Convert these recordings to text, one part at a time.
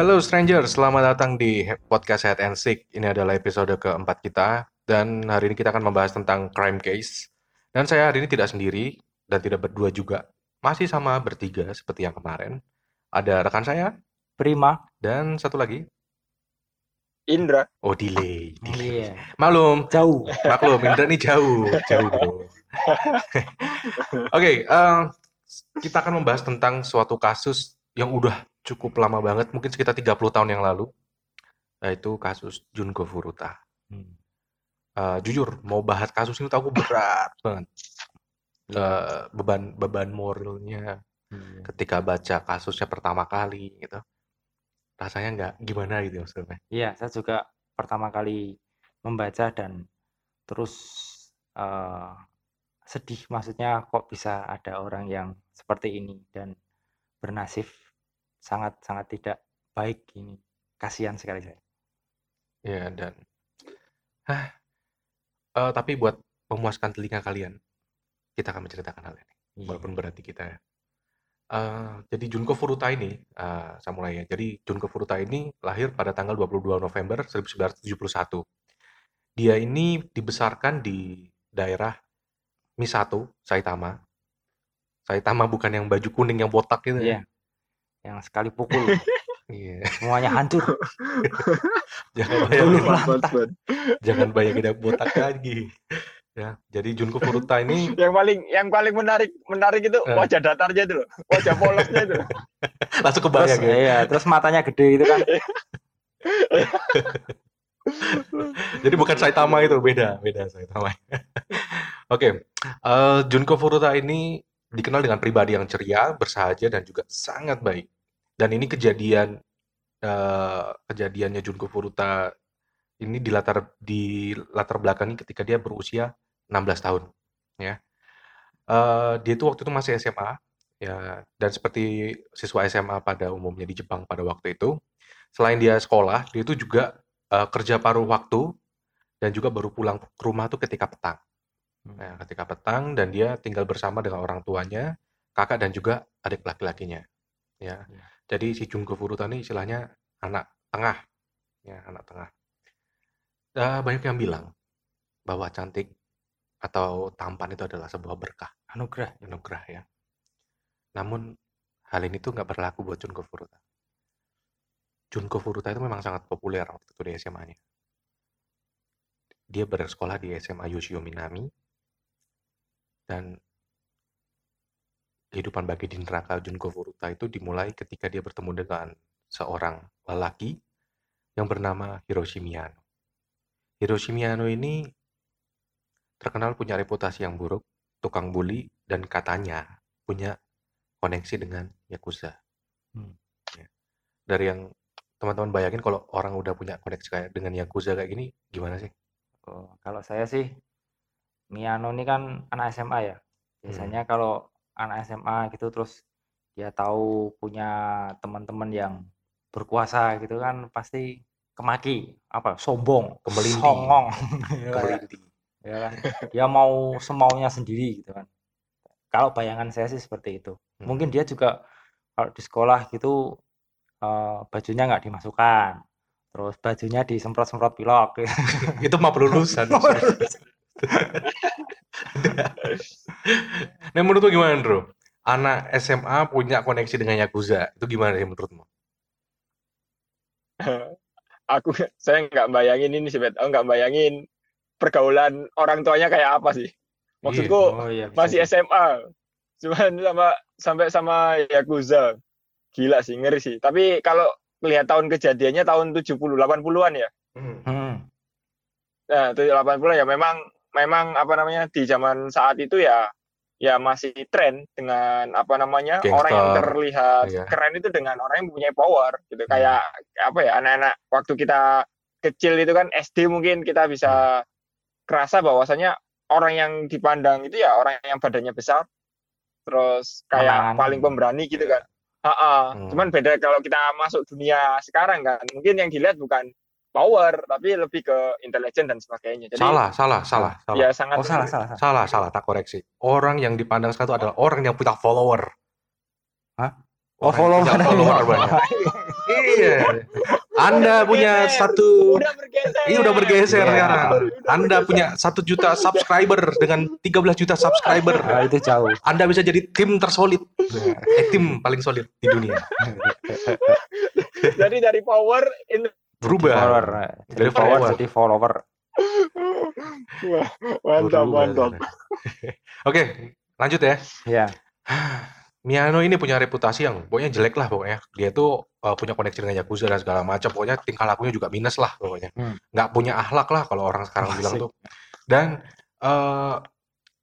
Halo stranger, selamat datang di podcast Head and Sick. Ini adalah episode keempat kita dan hari ini kita akan membahas tentang crime case. Dan saya hari ini tidak sendiri dan tidak berdua juga. Masih sama bertiga seperti yang kemarin. Ada rekan saya Prima. dan satu lagi. Indra. Oh delay, delay. Iya. Malum, Jauh. maklum Indra ini jauh, jauh bro. Oke, eh, kita akan membahas tentang suatu kasus yang udah cukup lama banget, mungkin sekitar 30 tahun yang lalu, yaitu kasus Junko Furuta. Hmm. Eh, jujur, mau bahas kasus ini tuh aku berat banget. Eh, beban beban moralnya Iya. ketika baca kasusnya pertama kali gitu. Rasanya nggak gimana gitu maksudnya. Iya, saya juga pertama kali membaca dan terus eh, sedih maksudnya kok bisa ada orang yang seperti ini dan bernasib sangat sangat tidak baik ini. Kasihan sekali saya. Ya dan Hah, eh, tapi buat memuaskan telinga kalian, kita akan menceritakan hal ini. Iya. Walaupun berarti kita ya. Eh, jadi Junko Furuta ini, eh, saya mulai ya. Jadi Junko Furuta ini lahir pada tanggal 22 November 1971. Dia ini dibesarkan di daerah Misato, Saitama. Saitama bukan yang baju kuning yang botak gitu ya. Yang sekali pukul Iya. semuanya hancur. Jangan bayangin, lantah. jangan bayangin yang botak lagi. Ya, jadi Junko Furuta ini Yang paling yang paling menarik menarik itu Eh. wajah datarnya itu loh. Wajah polosnya itu. langsung Terus kebayang ya. iya, terus matanya gede itu kan. Jadi bukan Saitama itu, beda, beda Saitama. Oke, eh, Junko Furuta ini dikenal dengan pribadi yang ceria, bersahaja dan juga sangat baik. Dan ini kejadian eh, kejadiannya Junko Furuta ini di latar di latar belakangi ketika dia berusia 16 tahun, ya. Eh, dia itu waktu itu masih SMA, ya. Dan seperti siswa SMA pada umumnya di Jepang pada waktu itu, selain dia sekolah, dia itu juga eh, kerja paruh waktu dan juga baru pulang ke rumah tuh ketika petang. Nah, ketika petang dan dia tinggal bersama dengan orang tuanya, kakak dan juga adik laki-lakinya. Ya. Iya. Jadi si Junko Furuta ini istilahnya anak tengah. Ya, anak tengah. Eh, banyak yang bilang bahwa cantik atau tampan itu adalah sebuah berkah, Anugerah. anugerah ya. Namun hal ini tuh nggak berlaku buat Junko Furuta. Junko Furuta itu memang sangat populer waktu itu di SMA-nya. Dia bersekolah di SMA Yoshio Minami dan kehidupan bagi di neraka Junko Furuta itu dimulai ketika dia bertemu dengan seorang lelaki yang bernama Hiroshi Miyano. Hiroshi Miyano ini terkenal punya reputasi yang buruk, tukang bully, dan katanya punya koneksi dengan Yakuza. Hmm. Ya. Dari yang teman-teman bayangin kalau orang udah punya koneksi kayak dengan Yakuza kayak gini, gimana sih? Oh, kalau saya sih Miano ini kan anak SMA ya. Hmm. Biasanya kalau anak SMA gitu terus dia tahu punya teman-teman yang berkuasa gitu kan pasti kemaki apa sombong, Kemelindi. songong, ya kan? Kemelindi. Ya kan? Dia mau semaunya sendiri gitu kan. Kalau bayangan saya sih seperti itu. Hmm. Mungkin dia juga kalau di sekolah gitu eh, bajunya nggak dimasukkan, terus bajunya disemprot-semprot pilok. Itu mah pelulusan. nah menurut lu gimana bro? Anak SMA punya koneksi dengan Yakuza, itu gimana sih menurutmu? Aku saya nggak bayangin ini sih, Bet. Aku nggak bayangin pergaulan orang tuanya kayak apa sih. Maksudku Oh iya masih sih. SMA. Cuman sama sampai sama Yakuza. Gila sih, ngeri sih. Tapi kalau lihat tahun kejadiannya tahun 70 80-an ya. Hmm. Nah, 80 ya memang memang apa namanya di zaman saat itu ya ya masih tren dengan apa namanya orang yang Gangster. terlihat Iya. keren itu dengan orang yang mempunyai power gitu Hmm. kayak apa ya anak-anak waktu kita kecil itu kan SD mungkin kita bisa kerasa bahwasanya orang yang dipandang itu ya orang yang badannya besar terus kayak Menangan. paling pemberani gitu kan Ha-ha. Hmm. cuman beda kalau kita masuk dunia sekarang kan mungkin yang dilihat bukan power tapi lebih ke intelijen dan sebagainya jadi Salah, salah, salah, salah. ya sangat Oh salah salah salah. Salah, salah, tak koreksi. Orang yang dipandang sekarang itu adalah orang yang punya follower. Hah? Oh, orang yang punya follower. follower banyak. Iya. Anda punya Bergeser. satu Udah bergeser. Ini udah bergeser Iya. sekarang. Udah Anda punya satu juta subscriber dengan 13 juta subscriber. Nah, itu jauh. Anda bisa jadi tim tersolid. Eh, tim paling solid di dunia. Jadi dari power in Berubah. Follower. Dari follower follower. jadi follower. Wah, mantap Berubah. mantap. Oke, lanjut ya. Ya. Miano ini punya reputasi yang pokoknya jelek lah pokoknya. Dia tuh uh, punya koneksi dengan Yakuza dan segala macam. Pokoknya tingkah lakunya juga minus lah pokoknya. Hmm. Nggak punya akhlak lah kalau orang sekarang bilang Asik. tuh. Dan uh,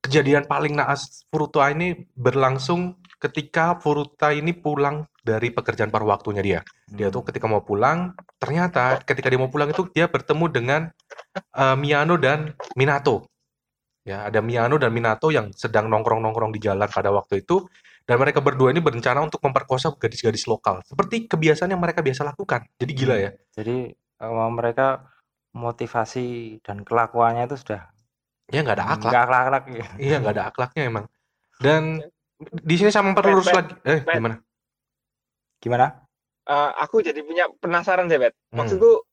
kejadian paling naas Furuta ini berlangsung ketika Furuta ini pulang dari pekerjaan paruh waktunya dia. Dia tuh ketika mau pulang, ternyata ketika dia mau pulang itu dia bertemu dengan uh, Miyano dan Minato. Ya, ada Miyano dan Minato yang sedang nongkrong-nongkrong di jalan pada waktu itu dan mereka berdua ini berencana untuk memperkosa gadis-gadis lokal. Seperti kebiasaan yang mereka biasa lakukan. Jadi gila ya. Jadi eh, mereka motivasi dan kelakuannya itu sudah Ya nggak ada akhlak. nggak akhlak ya. Iya, nggak ada akhlaknya emang. Dan di sini sama perlu lurus Bet, lagi. Eh, Bet. gimana? Gimana? Eh, aku jadi punya penasaran deh, Bet. Hmm. Maksudku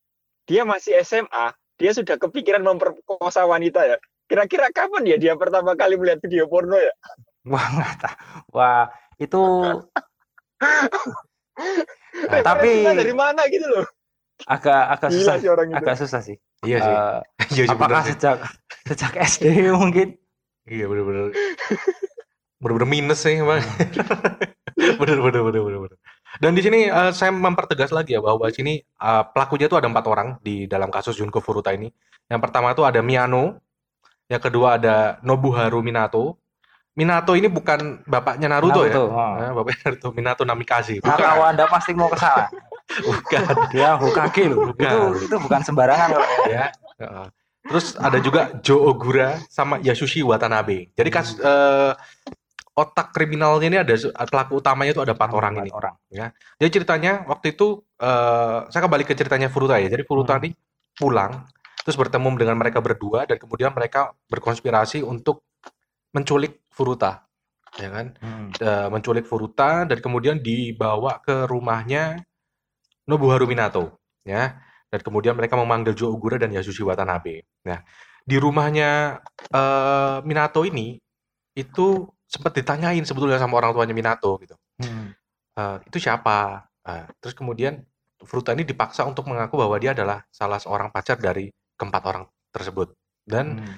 dia masih SMA, dia sudah kepikiran memperkosa wanita ya. Kira-kira kapan ya dia pertama kali melihat video porno ya? Wah, nggak tahu. Wah, itu Nah, tapi- dari mana gitu loh? agak agak Gila susah, sih orang itu. agak susah sih. Iya sih. Eh, Iya sih apakah sih. sejak sejak SD mungkin? Iya bener-bener. Bener-bener minus sih bener bener bener bener. Dan di sini eh, saya mempertegas lagi ya bahwa di sini eh, pelakunya itu ada empat orang di dalam kasus Junko Furuta ini. Yang pertama itu ada Miyano, yang kedua ada Nobuharu Minato. Minato ini bukan bapaknya Naruto, ya. Naruto, oh. Eh, bapaknya Naruto, Minato Namikaze. Bukan, tahu Anda pasti mau ke sana. bukan. Dia Hokage loh. Bukan. Itu itu bukan sembarangan kalau ya. Heeh. Terus ada juga Jo Ogura sama Yasushi Watanabe. Jadi kasus eh, otak kriminalnya ini ada pelaku utamanya itu ada empat orang ini. orang. Jadi ceritanya waktu itu eh, saya kembali ke ceritanya Furuta ya. Jadi Furuta Hmm. ini pulang terus bertemu dengan mereka berdua dan kemudian mereka berkonspirasi untuk menculik Furuta, ya kan? Hmm. Eh, menculik Furuta dan kemudian dibawa ke rumahnya Nobuharu Minato, ya. Dan kemudian mereka memanggil Jo Ogura dan Yasushi Watanabe. Nah, di rumahnya eh, Minato ini itu sempat ditanyain sebetulnya sama orang tuanya Minato gitu. Hmm. Eh, itu siapa? Eh, terus kemudian Furuta ini dipaksa untuk mengaku bahwa dia adalah salah seorang pacar dari keempat orang tersebut. Dan Hmm.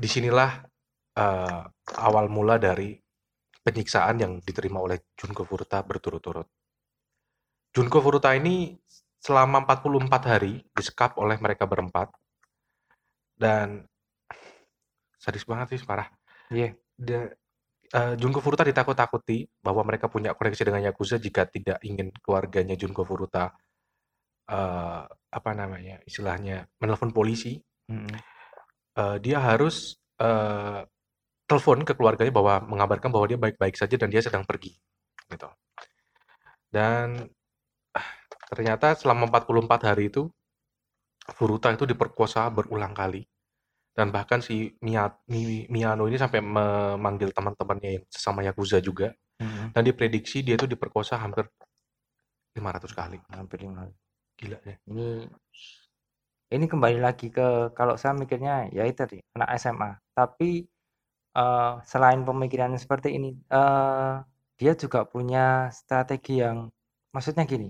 di sinilah eh, awal mula dari penyiksaan yang diterima oleh Junko Furuta berturut-turut. Junko Furuta ini selama 44 hari disekap oleh mereka berempat dan sadis banget sih parah. Iya. Da- eh, Junko Furuta ditakut-takuti bahwa mereka punya koneksi dengan Yakuza jika tidak ingin keluarganya Junko Furuta eh, apa namanya istilahnya menelpon polisi Hmm. eh, dia harus eh, telepon ke keluarganya bahwa mengabarkan bahwa dia baik-baik saja dan dia sedang pergi gitu. Dan ternyata selama 44 hari itu Furuta itu diperkosa berulang kali dan bahkan si Mia- Mi- Miyano ini sampai memanggil teman-temannya yang sesama Yakuza juga Hmm. dan diprediksi dia itu diperkosa hampir 500 kali. Hampir lima. Gila ya. Ini ini kembali lagi ke kalau saya mikirnya ya itu tadi anak SMA. Tapi eh, selain pemikiran seperti ini, eh, dia juga punya strategi yang maksudnya gini,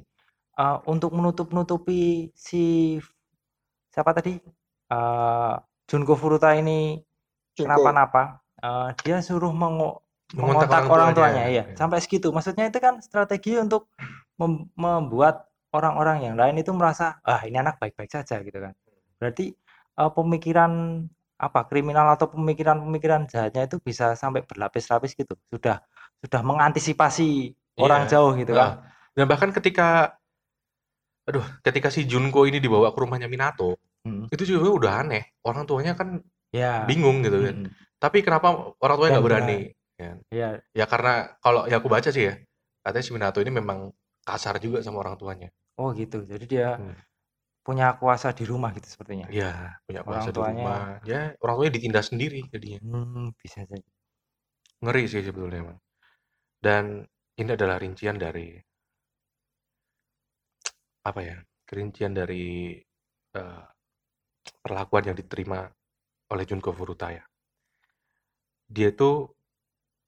eh, untuk menutup-nutupi si siapa tadi eh, Junko Furuta ini kenapa-napa, eh, dia suruh mengo- Mengontak mengontak orang orang tuanya, tuanya, iya iya. sampai segitu. Maksudnya itu kan strategi untuk mem- membuat orang-orang yang lain itu merasa ah ini anak baik-baik saja gitu kan. Berarti eh, pemikiran apa kriminal atau pemikiran-pemikiran jahatnya itu bisa sampai berlapis-lapis gitu. Sudah sudah mengantisipasi orang Iya. jauh gitu kan. Dan bahkan ketika aduh, ketika si Junko ini dibawa ke rumahnya Minato, Hmm. itu juga udah aneh. Orang tuanya kan Ya. bingung gitu kan. Mm-mm. Tapi kenapa orang tuanya nggak berani? Ya. Ya, ya karena kalau yang aku baca sih ya, katanya si Minato ini memang kasar juga sama orang tuanya. oh gitu. Jadi dia Hmm. punya kuasa di rumah gitu sepertinya. Iya, punya Orang kuasa di tuanya- rumah. Ya, orang tuanya ditindas sendiri jadinya. Hmm, bisa jadi. Ngeri sih sebetulnya emang. Dan ini adalah rincian dari apa ya? Rincian dari uh, perlakuan yang diterima oleh Junko Furuta ya. Dia itu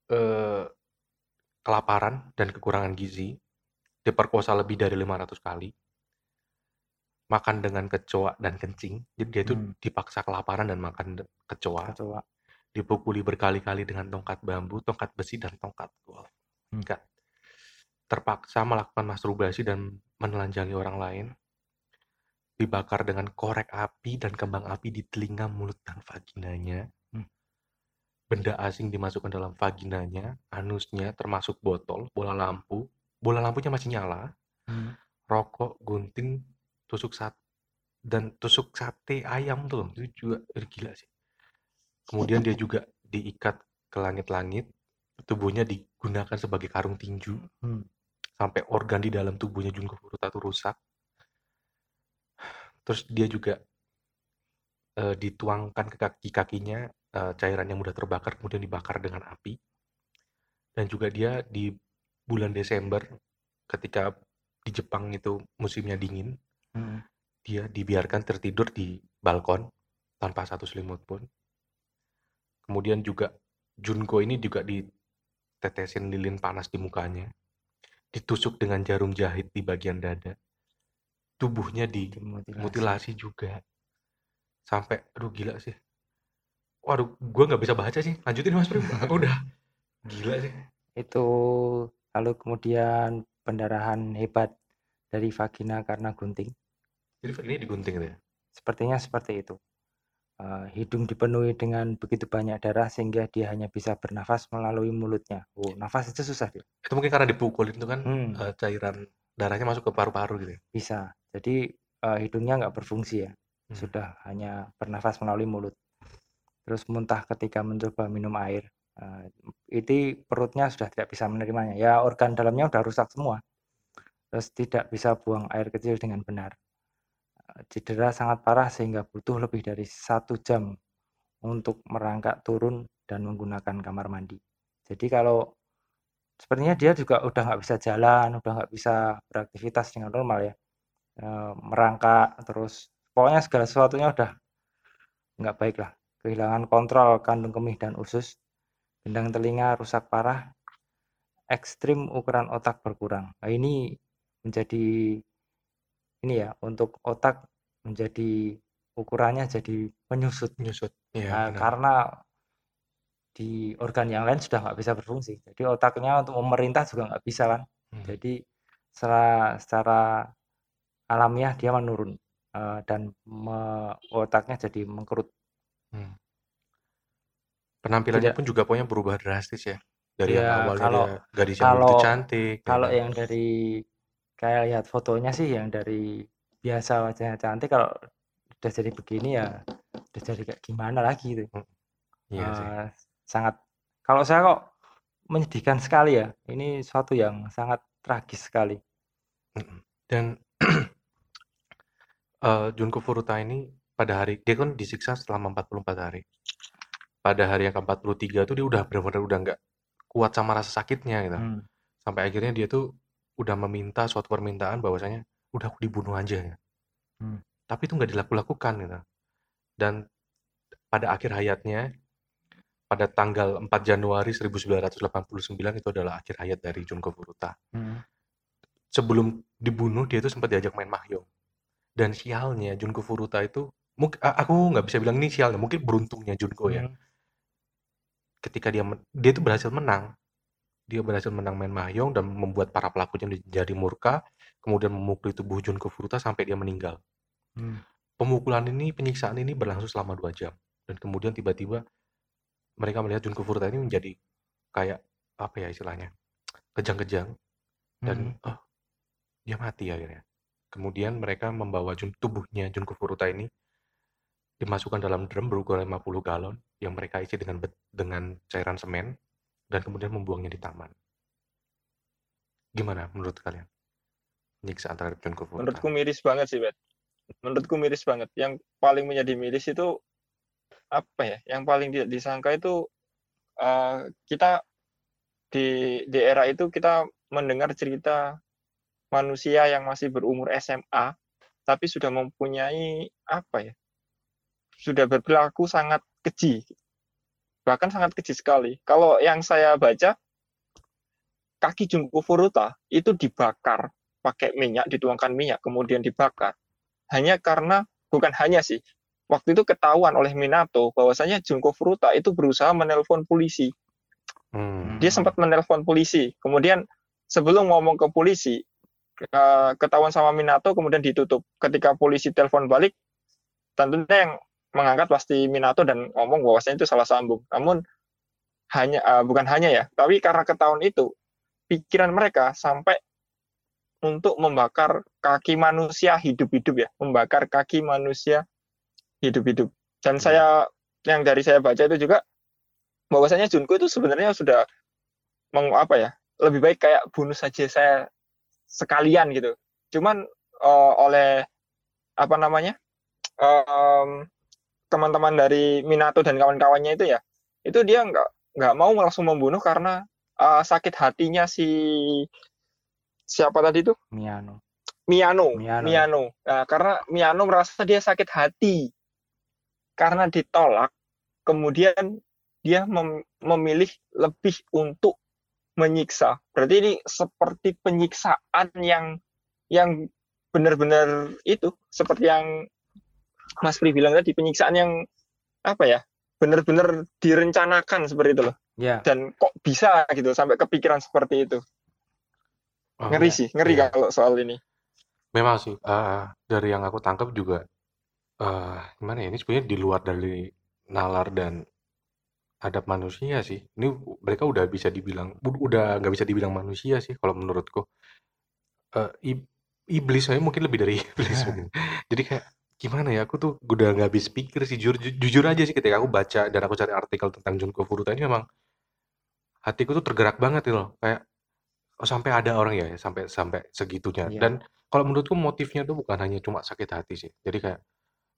uh, kelaparan dan kekurangan gizi, diperkosa lebih dari 500 kali, makan dengan kecoa dan kencing. Jadi dia itu hmm. dipaksa kelaparan dan makan kecoa. kecoa. Dipukuli berkali-kali dengan tongkat bambu, tongkat besi dan tongkat golf. Hmm. Terpaksa melakukan masturbasi dan menelanjangi orang lain. Dibakar dengan korek api dan kembang api di telinga, mulut, dan vaginanya benda asing dimasukkan dalam vaginanya, anusnya, termasuk botol, bola lampu, bola lampunya masih nyala, hmm. rokok, gunting, tusuk sate, dan tusuk sate ayam tuh, itu juga gila sih. Kemudian dia juga diikat ke langit-langit, tubuhnya digunakan sebagai karung tinju, hmm. sampai organ di dalam tubuhnya Junko Furuta tuh rusak. Terus dia juga uh, dituangkan ke kaki-kakinya uh, cairan yang mudah terbakar kemudian dibakar dengan api. Dan juga dia di bulan Desember ketika di Jepang itu musimnya dingin, hmm. dia dibiarkan tertidur di balkon tanpa satu selimut pun. Kemudian juga Junko ini juga ditetesin lilin panas di mukanya, ditusuk dengan jarum jahit di bagian dada, tubuhnya dimutilasi juga. Sampai, aduh gila sih. Waduh, gue nggak bisa baca sih. Lanjutin Mas Prim. Udah. Gila sih. Itu lalu kemudian pendarahan hebat dari vagina karena gunting. Jadi ini digunting ya? Sepertinya seperti itu. Uh, hidung dipenuhi dengan begitu banyak darah sehingga dia hanya bisa bernafas melalui mulutnya. Oh, nafas itu susah dia. Itu mungkin karena dipukulin itu kan hmm. uh, cairan darahnya masuk ke paru-paru gitu. Ya? Bisa. Jadi uh, hidungnya nggak berfungsi ya. Hmm. Sudah hanya bernafas melalui mulut terus muntah ketika mencoba minum air. Uh, itu perutnya sudah tidak bisa menerimanya. Ya organ dalamnya sudah rusak semua. Terus tidak bisa buang air kecil dengan benar. Uh, cedera sangat parah sehingga butuh lebih dari satu jam untuk merangkak turun dan menggunakan kamar mandi. Jadi kalau sepertinya dia juga udah nggak bisa jalan, udah nggak bisa beraktivitas dengan normal ya. E, merangkak terus pokoknya segala sesuatunya udah nggak baik lah. Kehilangan kontrol kandung kemih dan usus, gendang telinga rusak parah, ekstrim ukuran otak berkurang. Nah, ini menjadi ini ya untuk otak menjadi ukurannya jadi menyusut. Menyusut ya, nah, karena di organ yang lain sudah nggak bisa berfungsi. Jadi otaknya untuk memerintah juga nggak bisa kan. Hmm. jadi secara secara alamiah dia menurun uh, dan me, otaknya jadi mengkerut Hmm. Penampilannya Tidak. pun juga pokoknya berubah drastis ya. Dari yang Ya, awalnya kalau dia gadis yang begitu cantik ya kalau kan. yang dari kayak lihat fotonya sih yang dari biasa wajahnya cantik kalau udah jadi begini ya udah jadi kayak gimana lagi itu. Hmm. Iya sih. Eh, sangat kalau saya kok menyedihkan sekali ya. Ini suatu yang sangat tragis sekali. Dan uh, Junko Furuta ini pada hari dia kan disiksa selama 44 hari. Pada hari yang ke-43 tuh dia udah benar-benar udah nggak kuat sama rasa sakitnya gitu. Hmm. Sampai akhirnya dia tuh udah meminta suatu permintaan bahwasanya udah aku dibunuh aja ya. Hmm. Tapi itu nggak dilakukan gitu. Dan pada akhir hayatnya pada tanggal 4 Januari 1989 itu adalah akhir hayat dari Junko Furuta. Hmm. Sebelum dibunuh dia itu sempat diajak main mahjong. Dan sialnya Junko Furuta itu Mungkin aku nggak bisa bilang ini sial, mungkin beruntungnya Junko ya. Hmm. Ketika dia dia itu berhasil menang. Dia berhasil menang main mahjong dan membuat para pelakunya menjadi murka, kemudian memukuli tubuh Junko Furuta sampai dia meninggal. Hmm. Pemukulan ini, penyiksaan ini berlangsung selama dua jam dan kemudian tiba-tiba mereka melihat Junko Furuta ini menjadi kayak apa ya istilahnya? kejang-kejang dan hmm. oh dia mati akhirnya. Kemudian mereka membawa jun tubuhnya Junko Furuta ini dimasukkan dalam drum berukuran 50 galon yang mereka isi dengan dengan cairan semen dan kemudian membuangnya di taman. Gimana menurut kalian? Penyiksaan terhadap John Kufuor. Menurutku miris banget sih, Bet. Menurutku miris banget. Yang paling menjadi miris itu apa ya? Yang paling disangka itu uh, kita di di era itu kita mendengar cerita manusia yang masih berumur SMA tapi sudah mempunyai apa ya? Sudah berperilaku sangat keji. Bahkan sangat keji sekali. Kalau yang saya baca kaki Junko Furuta itu dibakar pakai minyak, dituangkan minyak kemudian dibakar. Hanya karena bukan hanya sih. Waktu itu ketahuan oleh Minato bahwasanya Junko Furuta itu berusaha menelpon polisi. Hmm. Dia sempat menelpon polisi. Kemudian sebelum ngomong ke polisi, ketahuan sama Minato kemudian ditutup. Ketika polisi telepon balik, tentunya yang mengangkat pasti Minato dan ngomong bahwasanya itu salah sambung. Namun hanya eh, bukan hanya ya, tapi karena ketahuan itu pikiran mereka sampai untuk membakar kaki manusia hidup-hidup ya, membakar kaki manusia hidup-hidup. Dan saya yang dari saya baca itu juga bahwasanya Junko itu sebenarnya sudah meng, apa ya, lebih baik kayak bunuh saja saya sekalian gitu. Cuman uh, oleh apa namanya um, teman-teman dari Minato dan kawan-kawannya itu ya, itu dia nggak nggak mau langsung membunuh karena uh, sakit hatinya si siapa tadi itu Miano. Miano Miano. Miano Nah, karena Miano merasa dia sakit hati karena ditolak kemudian dia mem- memilih lebih untuk menyiksa. Berarti ini seperti penyiksaan yang yang benar-benar itu seperti yang Mas Pri bilang tadi penyiksaan yang apa ya benar-benar direncanakan seperti itu loh. Ya, dan kok bisa gitu sampai kepikiran seperti itu. Oh, ngeri iya. sih ngeri Iya. kalau soal ini. Memang sih, eh, dari yang aku tangkap juga, eh, gimana ya, ini sebenarnya di luar dari nalar dan adab manusia sih. Ini mereka udah bisa dibilang, udah nggak bisa dibilang manusia sih kalau menurutku. Ib- iblis saya mungkin lebih dari iblis mungkin. Jadi kayak gimana ya, aku tuh udah nggak habis pikir sih. Jujur, ju- jujur aja sih ketika aku baca dan aku cari artikel tentang Junko Furuta ini memang hatiku tuh tergerak banget loh. Kayak oh, sampai ada orang ya, sampai sampai segitunya. Iya. Dan kalau menurutku motifnya tuh bukan hanya cuma sakit hati sih. Jadi kayak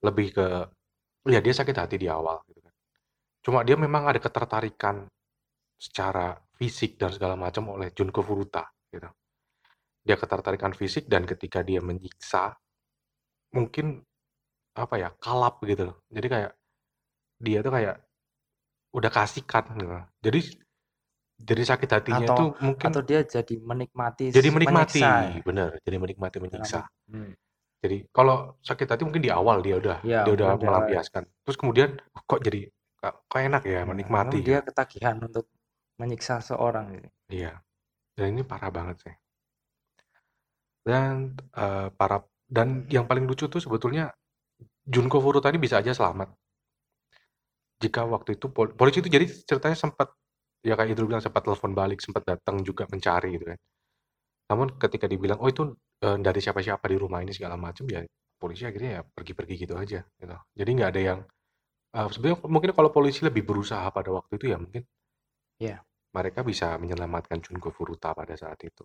lebih ke ya dia sakit hati di awal gitu kan. Cuma dia memang ada ketertarikan secara fisik dan segala macam oleh Junko Furuta gitu. Dia ketertarikan fisik dan ketika dia menyiksa mungkin apa ya kalap gitu loh. Jadi kayak dia tuh kayak udah kasihkan gitu. Jadi jadi sakit hatinya Atau- tuh mungkin atau dia jadi menikmati jadi menikmati, menyiksa ya? bener. Jadi menikmati menyiksa. Hmm. Jadi kalau sakit hati mungkin di awal dia udah Iya, dia udah melampiaskan. Terus kemudian kok jadi kok enak ya Nah, menikmati. memang dia ketagihan untuk menyiksa seorang gitu. Iya. Dan ini parah banget sih. Dan eh, para dan yang paling lucu tuh sebetulnya Junko Furuta ini bisa aja selamat. Jika waktu itu pol- polisi itu jadi ceritanya sempat ya kayak Idrul bilang sempat telepon balik, sempat datang juga mencari gitu kan. Namun ketika dibilang oh itu eh, dari siapa-siapa di rumah ini segala macam ya polisi akhirnya ya pergi-pergi gitu aja gitu. Jadi nggak ada yang eh, sebenarnya mungkin kalau polisi lebih berusaha pada waktu itu ya mungkin Iya. mereka bisa menyelamatkan Junko Furuta pada saat itu.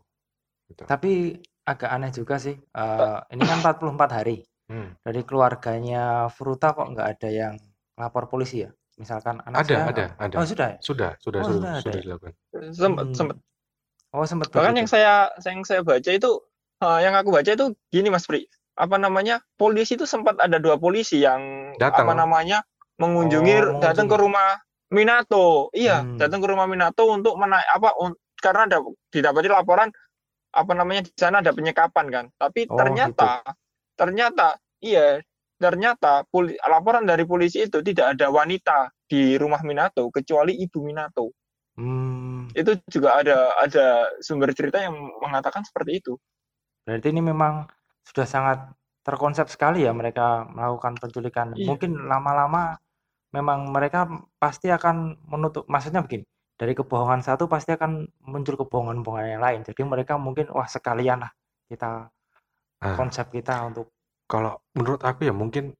Gitu. Tapi agak aneh juga sih. eh, ini kan 44 hari. Hmm. Dari keluarganya Furuta kok nggak ada yang lapor polisi ya? Misalkan anak Ada, saya ada, ada. Oh sudah ya? Sudah, sudah, Oh, sudah, sudah sudah ya? dilakukan. sempat Hmm. sempat Oh sempat bahkan begitu. yang saya yang saya baca itu eh, yang aku baca itu gini Mas Pri apa namanya polisi itu sempat ada dua polisi yang Datang. apa namanya mengunjungi Oh, datang ke rumah Minato. Iya Hmm. datang ke rumah Minato untuk menaik apa un- karena ada didapati laporan apa namanya di sana ada penyekapan kan. Tapi Oh, ternyata ternyata iya ternyata poli- laporan dari polisi itu tidak ada wanita di rumah Minato kecuali ibu Minato. Hmm, itu juga ada ada sumber cerita yang mengatakan seperti itu. Berarti ini memang sudah sangat terkonsep sekali ya mereka melakukan penculikan. Iya. Mungkin lama-lama memang mereka pasti akan menutup. Maksudnya begini, dari kebohongan satu pasti akan muncul kebohongan-kebohongan yang lain. Jadi mereka mungkin wah sekalian lah kita Nah, konsep kita untuk kalau menurut aku ya mungkin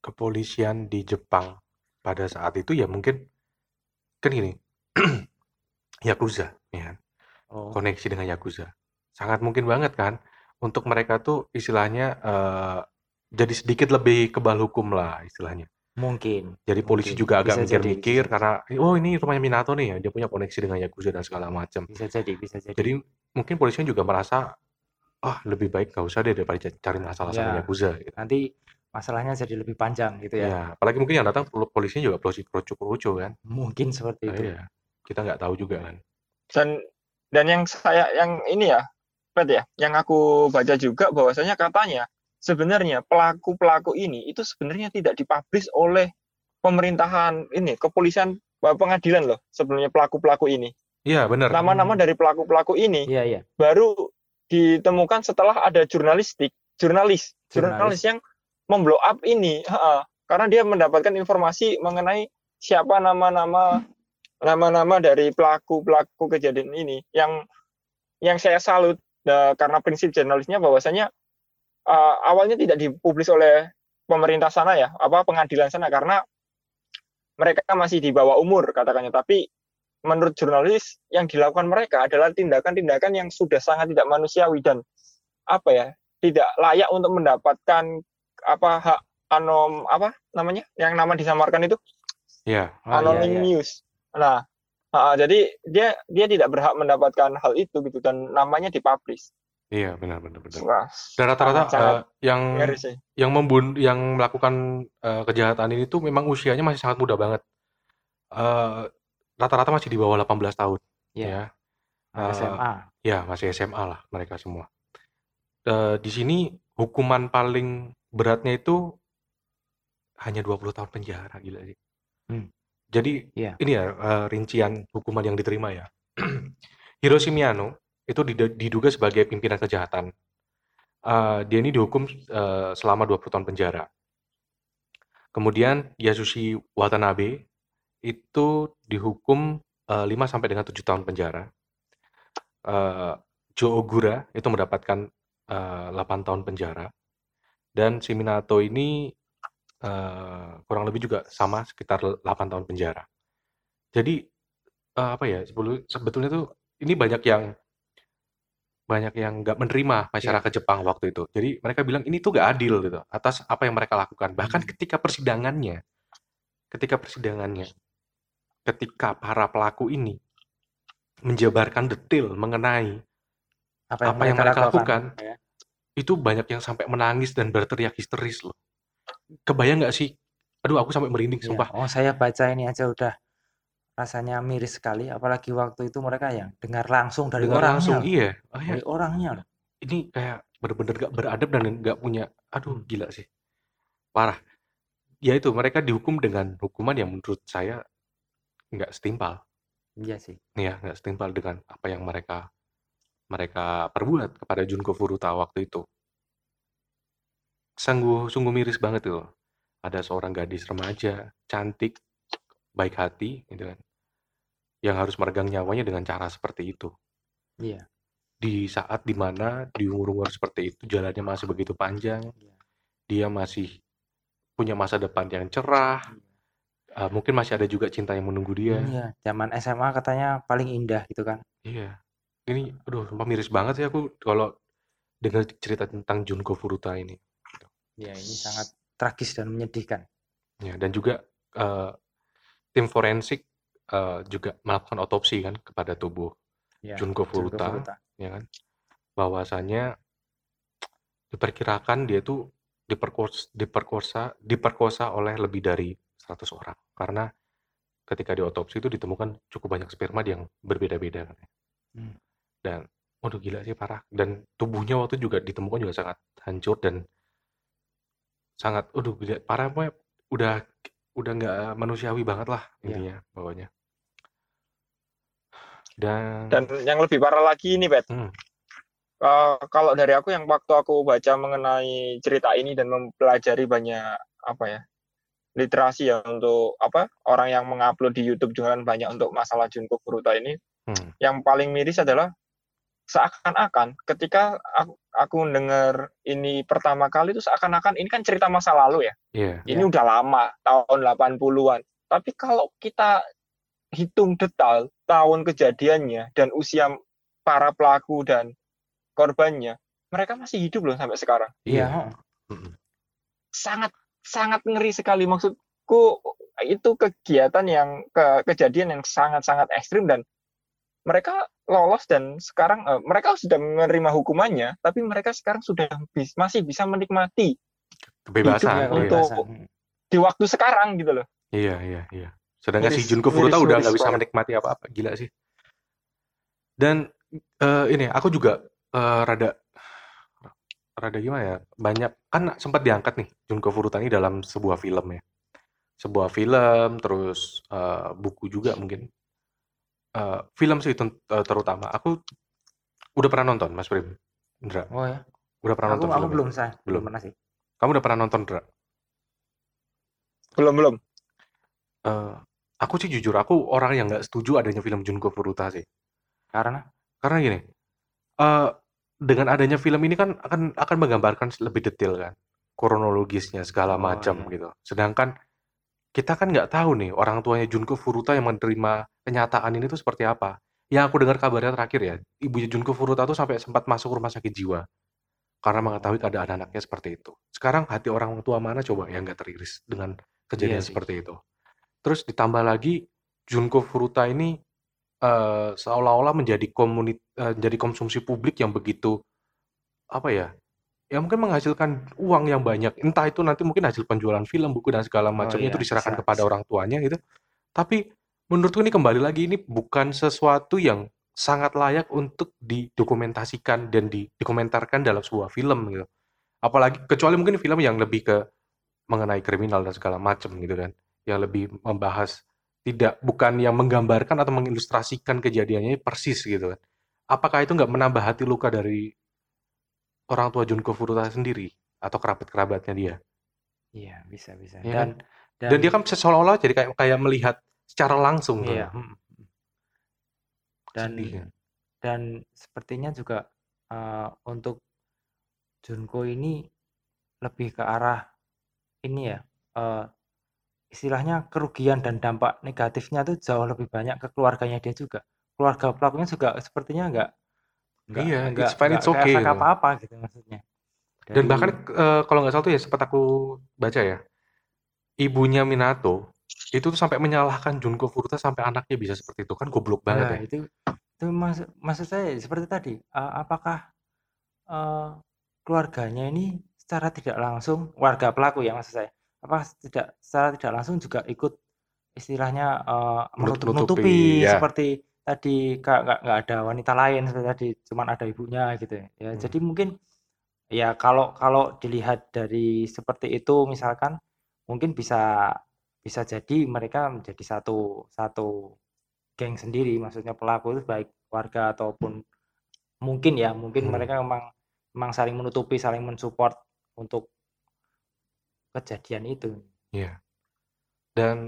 kepolisian di Jepang pada saat itu ya mungkin kan gini, Yakuza, ya kan? oh, koneksi dengan Yakuza. Sangat mungkin banget kan untuk mereka tuh istilahnya eh, jadi sedikit lebih kebal hukum lah istilahnya. Mungkin. Jadi polisi Mungkin. juga agak mikir-mikir karena oh ini rumahnya Minato nih ya, dia punya koneksi dengan Yakuza dan segala macam. Bisa jadi, bisa jadi. Jadi mungkin polisinya juga merasa, "Ah, lebih baik nggak usah deh daripada ca cari masalah sama Ya, yakuza," gitu. nanti masalahnya jadi lebih panjang gitu ya. Iya, apalagi mungkin yang datang polisinya juga polisi kerucu-kerucu kan. Mungkin seperti Nah, itu. iya, kita nggak tahu juga kan. Dan dan yang saya yang ini ya, Pet ya, yang aku baca juga bahwasanya katanya sebenarnya pelaku-pelaku ini itu sebenarnya tidak dipublish oleh pemerintahan ini, kepolisian, eh, pengadilan loh sebelumnya pelaku-pelaku ini. Iya, bener. Nama-nama dari pelaku-pelaku ini Iya, iya. baru ditemukan setelah ada jurnalistik, jurnalis, Jurnalis. jurnalis yang memblow up ini, Ha-ha. karena dia mendapatkan informasi mengenai siapa nama-nama nama-nama dari pelaku-pelaku kejadian ini yang yang saya salut nah, karena prinsip jurnalisnya bahwasanya uh, awalnya tidak dipublis oleh pemerintah sana ya, apa pengadilan sana karena mereka masih di bawah umur katakannya, tapi menurut jurnalis yang dilakukan mereka adalah tindakan-tindakan yang sudah sangat tidak manusiawi dan apa ya tidak layak untuk mendapatkan apa hak anom apa namanya yang nama disamarkan itu Iya. Oh, iya, anonim iya. news. Nah, ah, jadi dia dia tidak berhak mendapatkan hal itu gitu dan namanya dipublish. Iya, benar benar benar. Wah, Dan rata-rata eh, yang yang membun yang melakukan eh, kejahatan ini tuh memang usianya masih sangat muda banget. Eh, rata-rata masih di bawah 18 tahun Iya. ya. Eh, SMA. Ya, masih SMA lah mereka semua. Eh, di sini hukuman paling beratnya itu hanya 20 tahun penjara, gila sih. Hmm. Jadi Iya. ini ya eh, rincian hukuman yang diterima ya. Hiroshi Miyano itu did- diduga sebagai pimpinan kejahatan. Eh, dia ini dihukum eh, selama 20 tahun penjara. Kemudian Yasushi Watanabe itu dihukum eh, 5 sampai dengan 7 tahun penjara. Eh, Joe Ogura itu mendapatkan eh, 8 tahun penjara. Dan si Minato ini eh, kurang lebih juga sama sekitar 8 tahun penjara. Jadi eh, apa ya sebetulnya tuh ini banyak yang banyak yang nggak menerima masyarakat Jepang waktu itu. Jadi mereka bilang ini tuh nggak adil gitu atas apa yang mereka lakukan. Bahkan Hmm. ketika persidangannya, ketika persidangannya, ketika para pelaku ini menjabarkan detail mengenai Apa yang apa yang mereka mereka lakukan. lakukan, Ya. itu banyak yang sampai menangis dan berteriak histeris loh. Kebayang nggak sih? Aduh, aku sampai merinding, Iya. sumpah. Oh, saya baca ini aja udah rasanya miris sekali. Apalagi waktu itu mereka yang dengar langsung dari Dengar orangnya. langsung, iya. Oh, ya, Dari orangnya loh. ini kayak bener-bener gak beradab dan nggak punya, aduh gila sih. Parah. Ya itu, mereka dihukum dengan hukuman yang menurut saya nggak setimpal. Iya sih. Ya, nggak setimpal dengan apa yang mereka mereka perbuat kepada Junko Furuta waktu itu. Sungguh, sungguh miris banget itu. Ada seorang gadis remaja, cantik, baik hati, gitu kan, yang harus meregang nyawanya dengan cara seperti itu. Iya. Di saat di mana di umur-umur seperti itu jalannya masih begitu panjang, Iya. dia masih punya masa depan yang cerah, eh, mungkin masih ada juga cinta yang menunggu dia. Iya. Zaman SMA katanya paling indah gitu kan. Iya. Ini, aduh, sumpah miris banget sih aku kalau dengar cerita tentang Junko Furuta ini. Ya, ini sangat tragis dan menyedihkan. Ya, dan juga eh, tim forensik eh, juga melakukan otopsi kan kepada tubuh Ya, Junko Junko Furuta, Furuta. ya kan, bahwasannya diperkirakan dia tuh diperkosa, diperkosa, diperkosa oleh lebih dari 100 orang karena ketika diotopsi itu ditemukan cukup banyak sperma yang berbeda-beda kan. Hmm. Dan waduh gila sih parah dan tubuhnya waktu juga ditemukan juga sangat hancur dan sangat aduh gila parah pokoknya udah udah nggak manusiawi banget lah Iya. intinya bawahnya. Dan Dan yang lebih parah lagi ini, Pet. Hmm. Eh, kalau dari aku yang waktu aku baca mengenai cerita ini dan mempelajari banyak apa ya literasi ya untuk apa orang yang mengupload di YouTube juga kan banyak untuk masalah Junko Furuta ini hmm, yang paling miris adalah seakan-akan ketika aku, aku dengar ini pertama kali itu seakan-akan ini kan cerita masa lalu ya iya, ini udah lama tahun 80-an tapi kalau kita hitung detail tahun kejadiannya dan usia para pelaku dan korbannya mereka masih hidup loh sampai sekarang Iya. iya. sangat sangat ngeri sekali maksudku itu kegiatan yang ke, kejadian yang sangat-sangat ekstrim dan mereka lolos dan sekarang uh, mereka sudah menerima hukumannya, tapi mereka sekarang sudah bis, masih bisa menikmati kebebasan untuk di waktu sekarang gitu loh. Iya iya iya. Sedangkan miris, si Junko Furuta miris, udah nggak bisa menikmati apa-apa, gila sih. Dan uh, ini aku juga uh, rada rada gimana ya? Banyak kan sempat diangkat nih Junko Furuta ini dalam sebuah film ya. Sebuah film terus uh, buku juga mungkin uh, film sih uh, terutama. Aku udah pernah nonton, Mas Prim. Indra. Oh ya. Udah pernah aku, nonton aku belum, saya. Belum pernah sih. Kamu udah pernah nonton, Indra? Belum, belum. Uh, aku sih jujur, aku orang yang nggak setuju adanya film Junko Furuta sih. Karena? Karena gini, uh, dengan adanya film ini kan akan akan menggambarkan lebih detail kan, kronologisnya segala oh, macam iya. gitu. Sedangkan kita kan nggak tahu nih orang tuanya Junko Furuta yang menerima kenyataan ini tuh seperti apa. Yang aku dengar kabarnya terakhir ya, ibunya Junko Furuta tuh sampai sempat masuk rumah sakit jiwa karena mengetahui keadaan anaknya seperti itu. Sekarang hati orang tua mana coba yang nggak teriris dengan kejadian iya seperti itu. Terus ditambah lagi Junko Furuta ini uh, seolah-olah menjadi komunit uh, jadi konsumsi publik yang begitu apa ya Ya mungkin menghasilkan uang yang banyak, entah itu nanti mungkin hasil penjualan film, buku dan segala Oh macamnya itu iya, diserahkan bisa kepada orang tuanya gitu. Tapi menurutku ini kembali lagi ini bukan sesuatu yang sangat layak untuk didokumentasikan dan di dikomentarkan dalam sebuah film gitu. Apalagi kecuali mungkin film yang lebih ke mengenai kriminal dan segala macam gitu kan, yang lebih membahas tidak bukan yang menggambarkan atau mengilustrasikan kejadiannya persis gitu kan. Apakah itu nggak menambah hati luka dari orang tua Junko Furuta sendiri atau kerabat-kerabatnya dia. Iya, bisa bisa. Ya dan, dan dan dia kan seolah-olah jadi kayak kayak melihat secara langsung iya. Hmm. Dan Sedih, ya. dan sepertinya juga uh, untuk Junko ini lebih ke arah ini ya uh, istilahnya kerugian dan dampak negatifnya tuh jauh lebih banyak ke keluarganya dia juga. Keluarga pelakunya juga sepertinya enggak Enggak Iya, fine, it's okay gitu. apa-apa gitu maksudnya. Dan bahkan uh, kalau nggak salah tuh ya sempat aku baca ya, ibunya Minato itu tuh sampai menyalahkan Junko Furuta sampai anaknya bisa seperti itu kan goblok banget Nah, ya. itu itu maksud maksud saya seperti tadi, uh, apakah uh, keluarganya ini secara tidak langsung warga pelaku ya maksud saya, apa tidak secara tidak langsung juga ikut istilahnya uh, menutup-nutupi ya. seperti tadi nggak nggak ada wanita lain seperti tadi, cuman ada ibunya gitu ya. Ya hmm. jadi mungkin ya kalau kalau dilihat dari seperti itu misalkan mungkin bisa bisa jadi mereka menjadi satu satu geng sendiri maksudnya pelaku itu baik warga ataupun mungkin ya mungkin hmm. mereka memang memang saling menutupi saling mensupport untuk kejadian itu. Iya. Dan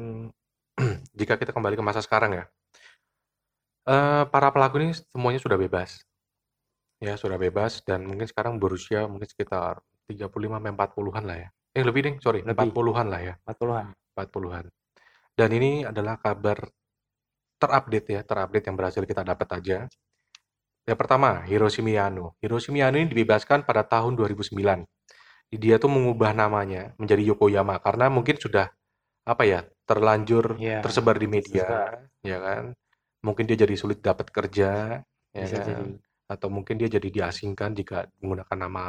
jika kita kembali ke masa sekarang ya, Uh, para pelaku ini semuanya sudah bebas. Ya, sudah bebas dan mungkin sekarang berusia mungkin sekitar 35 sampai 40-an lah ya. Eh, lebih deh, sorry, Lebih. 40-an lah ya, 40-an. 40-an. Dan ini adalah kabar terupdate ya, terupdate yang berhasil kita dapat aja. Yang pertama, Hiroshi Miyano. Hiroshi Miyano ini dibebaskan pada tahun 2009. Dia tuh mengubah namanya menjadi Yokoyama karena mungkin sudah apa ya, terlanjur yeah. tersebar di media, ya kan mungkin dia jadi sulit dapat kerja ya Bisa kan? jadi. atau mungkin dia jadi diasingkan jika menggunakan nama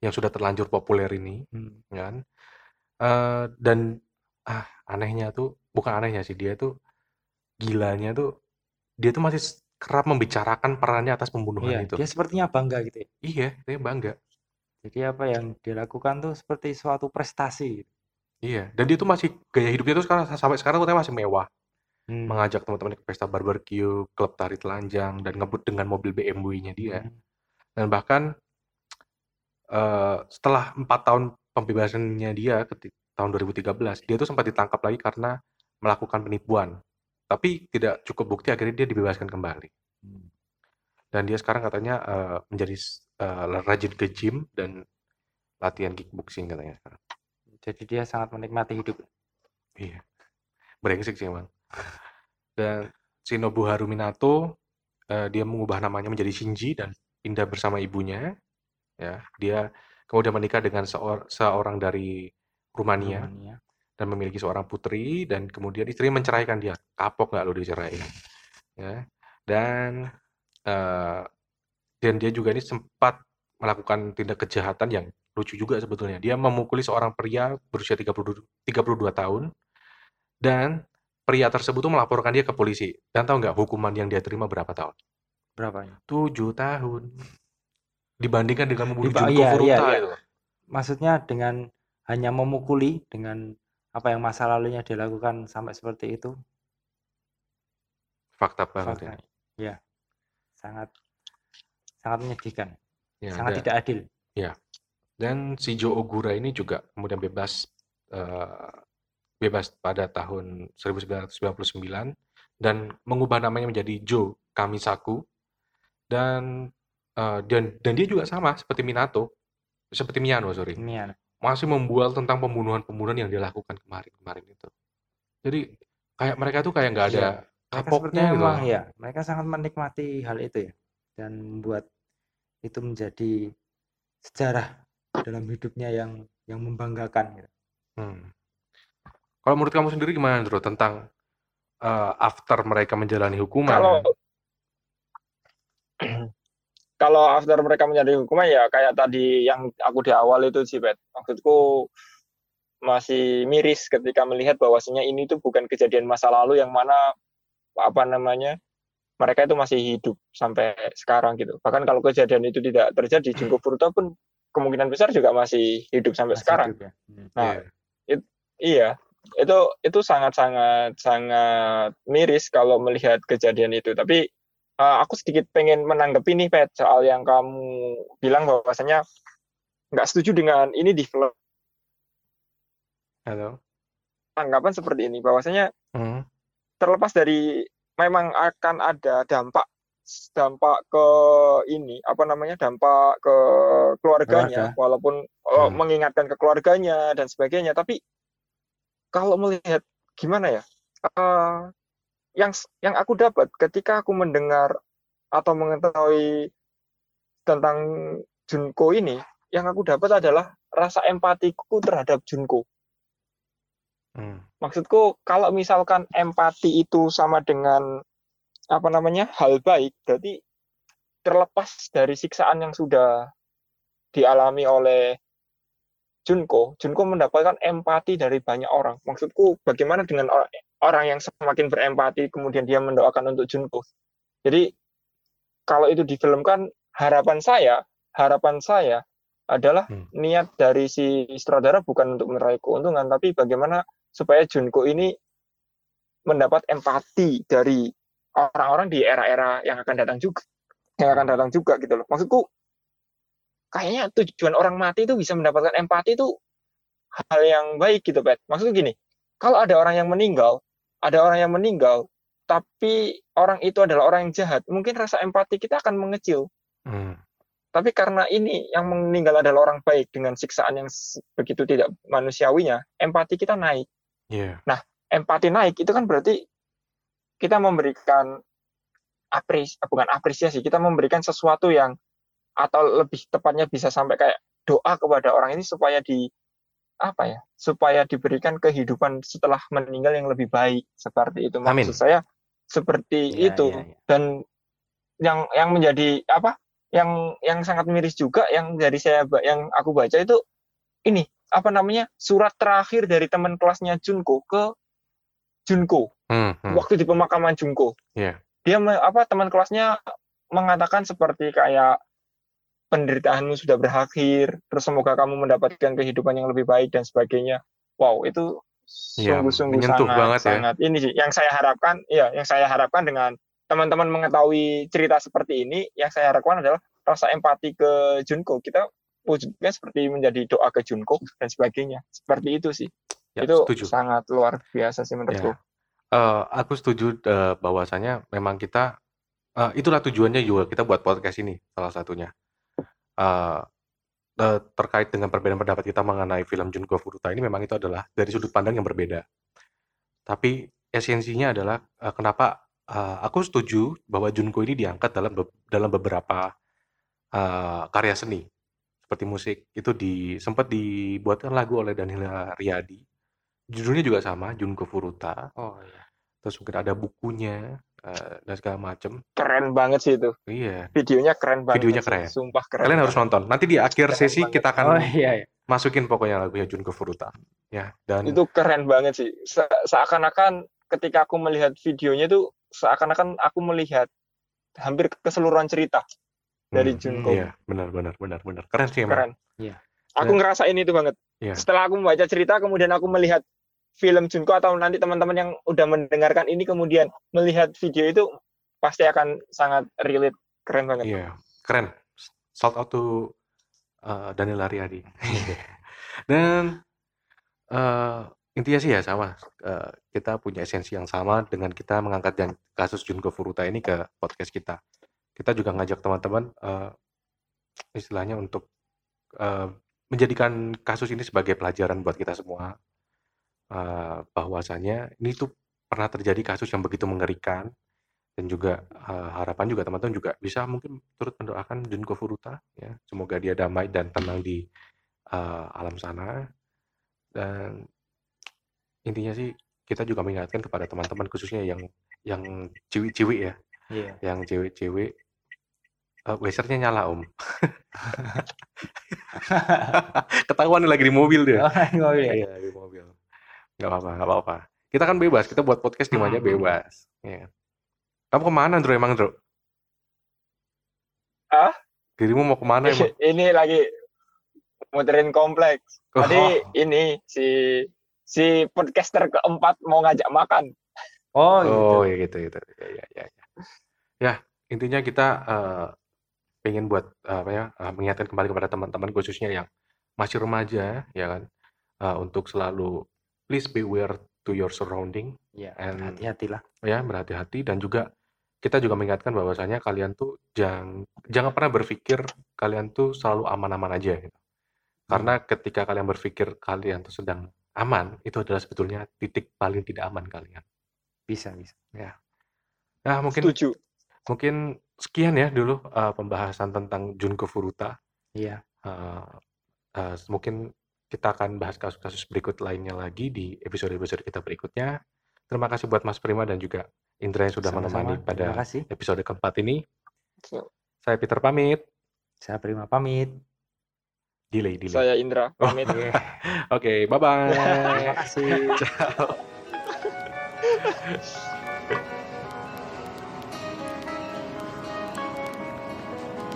yang sudah terlanjur populer ini hmm. kan uh, dan ah anehnya tuh bukan anehnya sih dia tuh gilanya tuh dia tuh masih kerap membicarakan perannya atas pembunuhan iya, itu dia sepertinya bangga gitu ya iya dia bangga jadi apa yang dilakukan tuh seperti suatu prestasi iya dan dia tuh masih gaya hidupnya tuh sekarang sampai sekarang tuh masih mewah Hmm. Mengajak teman-temannya ke pesta barbeque, klub tari telanjang, dan ngebut dengan mobil BMW-nya dia. Hmm. Dan bahkan uh, setelah empat tahun pembebasannya dia ketika tahun 2013, dia tuh sempat ditangkap lagi karena melakukan penipuan. Tapi tidak cukup bukti, akhirnya dia dibebaskan kembali. Hmm. Dan dia sekarang katanya uh, menjadi uh, rajin ke gym dan latihan kickboxing katanya sekarang. Jadi dia sangat menikmati hidup. Iya. Brengsek sih emang. Dan Shinobu Haruminato, uh, dia mengubah namanya menjadi Shinji dan pindah bersama ibunya, ya. Dia kemudian menikah dengan seor seorang dari Rumania, Rumania dan memiliki seorang putri dan kemudian istrinya menceraikan dia. Kapok nggak lo diceraiin, ya. dan uh, dan dia juga ini sempat melakukan tindak kejahatan yang lucu juga sebetulnya. Dia memukuli seorang pria berusia 30, 32 tahun dan pria tersebut tuh melaporkan dia ke polisi. Dan tahu nggak hukuman yang dia terima berapa tahun? Berapa? Tujuh tahun. Dibandingkan dengan membunuh Diba- Junko iya, Furuta iya, iya. itu. Maksudnya dengan hanya memukuli dengan apa yang masa lalunya dilakukan sampai seperti itu, Fakta banget fakta, ya sangat sangat menyedihkan, Ya, sangat dan- tidak adil. Dan si Joe Ogura ini juga kemudian bebas eh, bebas pada tahun 1999 dan mengubah namanya menjadi Joe Kamisaku. Dan eh, dan dan dia juga sama seperti Minato seperti Miyano sorry. Ya, masih membual tentang pembunuhan-pembunuhan yang dilakukan kemarin-kemarin itu. Jadi kayak mereka tuh kayak nggak ada Iya, mereka kapoknya sepertinya gitu. memang loh. ya, mereka sangat menikmati hal itu ya dan membuat itu menjadi sejarah dalam hidupnya yang yang membanggakan gitu. Hmm. Kalau menurut kamu sendiri gimana, Bro, tentang eh, after mereka menjalani hukuman? Kalau kalau after mereka menjadi hukuman ya kayak tadi yang aku di awal itu sih, Bet. Maksudku masih miris ketika melihat bahwasanya ini tuh bukan kejadian masa lalu yang mana apa namanya mereka itu masih hidup sampai sekarang gitu. Bahkan kalau kejadian itu tidak terjadi, Junko Furuta pun kemungkinan besar juga masih hidup sampai Masih sekarang. hidup ya. Hmm. Nah, Iya. Iya, itu itu sangat sangat sangat miris kalau melihat kejadian itu. Tapi uh, aku sedikit pengen menanggapi nih Pet soal yang kamu bilang bahwasanya nggak setuju dengan ini di Halo. tanggapan seperti ini bahwasanya Hmm. Terlepas dari memang akan ada dampak dampak ke ini apa namanya dampak ke keluarganya Keluarga. walaupun oh, Hmm. mengingatkan ke keluarganya dan sebagainya tapi kalau melihat gimana ya eh, yang yang aku dapat ketika aku mendengar atau mengetahui tentang Junko ini yang aku dapat adalah rasa empatiku terhadap Junko Hmm. maksudku kalau misalkan empati itu sama dengan apa namanya hal baik berarti terlepas dari siksaan yang sudah dialami oleh Junko Junko mendapatkan empati dari banyak orang maksudku bagaimana dengan or- orang yang semakin berempati kemudian dia mendoakan untuk Junko jadi kalau itu difilmkan harapan saya harapan saya adalah Hmm. niat dari si sutradara bukan untuk meraih keuntungan tapi bagaimana supaya Junko ini mendapat empati dari orang-orang di era-era yang akan datang juga yang akan datang juga gitu loh. Maksudku kayaknya tujuan orang mati itu bisa mendapatkan empati itu hal yang baik gitu Pet. Maksudku gini kalau ada orang yang meninggal ada orang yang meninggal tapi orang itu adalah orang yang jahat mungkin rasa empati kita akan mengecil. Hmm. tapi karena ini yang meninggal adalah orang baik dengan siksaan yang begitu tidak manusiawinya empati kita naik Iya. empati naik itu kan berarti kita memberikan apres bukan apresiasi kita memberikan sesuatu yang atau lebih tepatnya bisa sampai kayak doa kepada orang ini supaya di apa ya supaya diberikan kehidupan setelah meninggal yang lebih baik seperti itu Amin. maksud saya seperti Iya, itu iya, iya. dan yang yang menjadi apa yang yang sangat miris juga yang dari saya yang aku baca itu ini apa namanya surat terakhir dari teman kelasnya Junko ke Junko Hmm. Hmm. waktu di pemakaman Junko Iya. dia apa teman kelasnya mengatakan seperti kayak penderitaanmu sudah berakhir terus semoga kamu mendapatkan kehidupan yang lebih baik dan sebagainya wow itu Iya, sungguh-sungguh menyentuh sangat banget ya. sangat ini sih yang saya harapkan iya yang saya harapkan dengan teman-teman mengetahui cerita seperti ini yang saya harapkan adalah rasa empati ke Junko kita wujudnya seperti menjadi doa ke Junko dan sebagainya seperti itu sih Ya, itu setuju. sangat luar biasa sih menurutku Ya. Eh, aku setuju eh, bahwasanya memang kita eh, itulah tujuannya juga kita buat podcast ini salah satunya eh, terkait dengan perbedaan pendapat kita mengenai film Junko Furuta ini memang itu adalah dari sudut pandang yang berbeda. Tapi esensinya adalah eh, kenapa eh, aku setuju bahwa Junko ini diangkat dalam be- dalam beberapa eh, karya seni seperti musik itu di sempat dibuatkan lagu oleh Daniela Riyadi. Judulnya juga sama, Junko Furuta. Oh iya. Terus mungkin ada bukunya, eh, dan segala macem. Keren banget sih itu. Iya, Videonya keren banget. Videonya sih. keren. Sumpah keren. kalian harus nonton. Nanti di akhir Keren sesi banget. kita akan Oh iya, iya. masukin pokoknya lagunya Junko Furuta. Ya, dan Itu keren banget sih. Se- seakan-akan ketika aku melihat videonya itu seakan-akan aku melihat hampir keseluruhan cerita dari Hmm, Junko. Iya, benar benar benar benar. Keren sih emang. Keren. Iya. Aku Dan- ngerasain itu banget. Iya. Setelah aku membaca cerita, kemudian aku melihat film Junko atau nanti teman-teman yang udah mendengarkan ini kemudian melihat video itu pasti akan sangat relate. Keren banget. Iya, keren. Shout out to uh, Daniel Ariadi. Dan eh, intinya sih ya sama. Eh, kita punya esensi yang sama dengan kita mengangkat dan kasus Junko Furuta ini ke podcast kita. Kita juga ngajak teman-teman eh, istilahnya untuk eh, menjadikan kasus ini sebagai pelajaran buat kita semua. Eh, bahwasanya ini tuh pernah terjadi kasus yang begitu mengerikan dan juga eh, harapan juga teman-teman juga bisa mungkin turut mendoakan Junko Furuta ya semoga dia damai dan tenang di eh, alam sana dan intinya sih kita juga mengingatkan kepada teman-teman khususnya yang yang ciwi-ciwi ya Iya. yang cewek-cewek eh wesernya nyala om ketahuan nih lagi di mobil dia Oh, ini mobil ya? Iya di mobil. Gak apa-apa, gak apa-apa. Kita kan bebas, kita buat podcast di mana aja Hmm. bebas. Iya. Kamu ke mana, Andro? Emang, Andro? Ah? Dirimu mau ke mana emang? ini lagi muterin kompleks. Tadi Oh, ini si si podcaster keempat mau ngajak makan. Oh, gitu. oh ya gitu, gitu. Ya, ya, ya, ya. Ya, intinya kita eh, pengen buat apa ya, eh, mengingatkan kembali kepada teman-teman khususnya yang masih remaja, ya kan, eh, untuk selalu please beware to your surrounding. Iya, And- hati-hatilah. ya berhati-hati dan juga kita juga mengingatkan bahwasanya kalian tuh jangan jangan pernah berpikir kalian tuh selalu aman-aman aja gitu. Karena ketika kalian berpikir kalian tuh sedang aman, itu adalah sebetulnya titik paling tidak aman kalian. Bisa, bisa. Nah, mungkin Setuju. mungkin sekian ya dulu uh, pembahasan tentang Junko Furuta. Iya. Uh, uh, mungkin kita akan bahas kasus-kasus berikut lainnya lagi di episode-episode kita berikutnya. Terima kasih buat Mas Prima dan juga Indra yang sudah Sama-sama. menemani pada episode keempat ini. So, Saya Peter pamit. Saya Prima pamit. Delay, delay. Saya Indra Oh. pamit. Oke. Oke, bye-bye. Terima kasih. Ciao.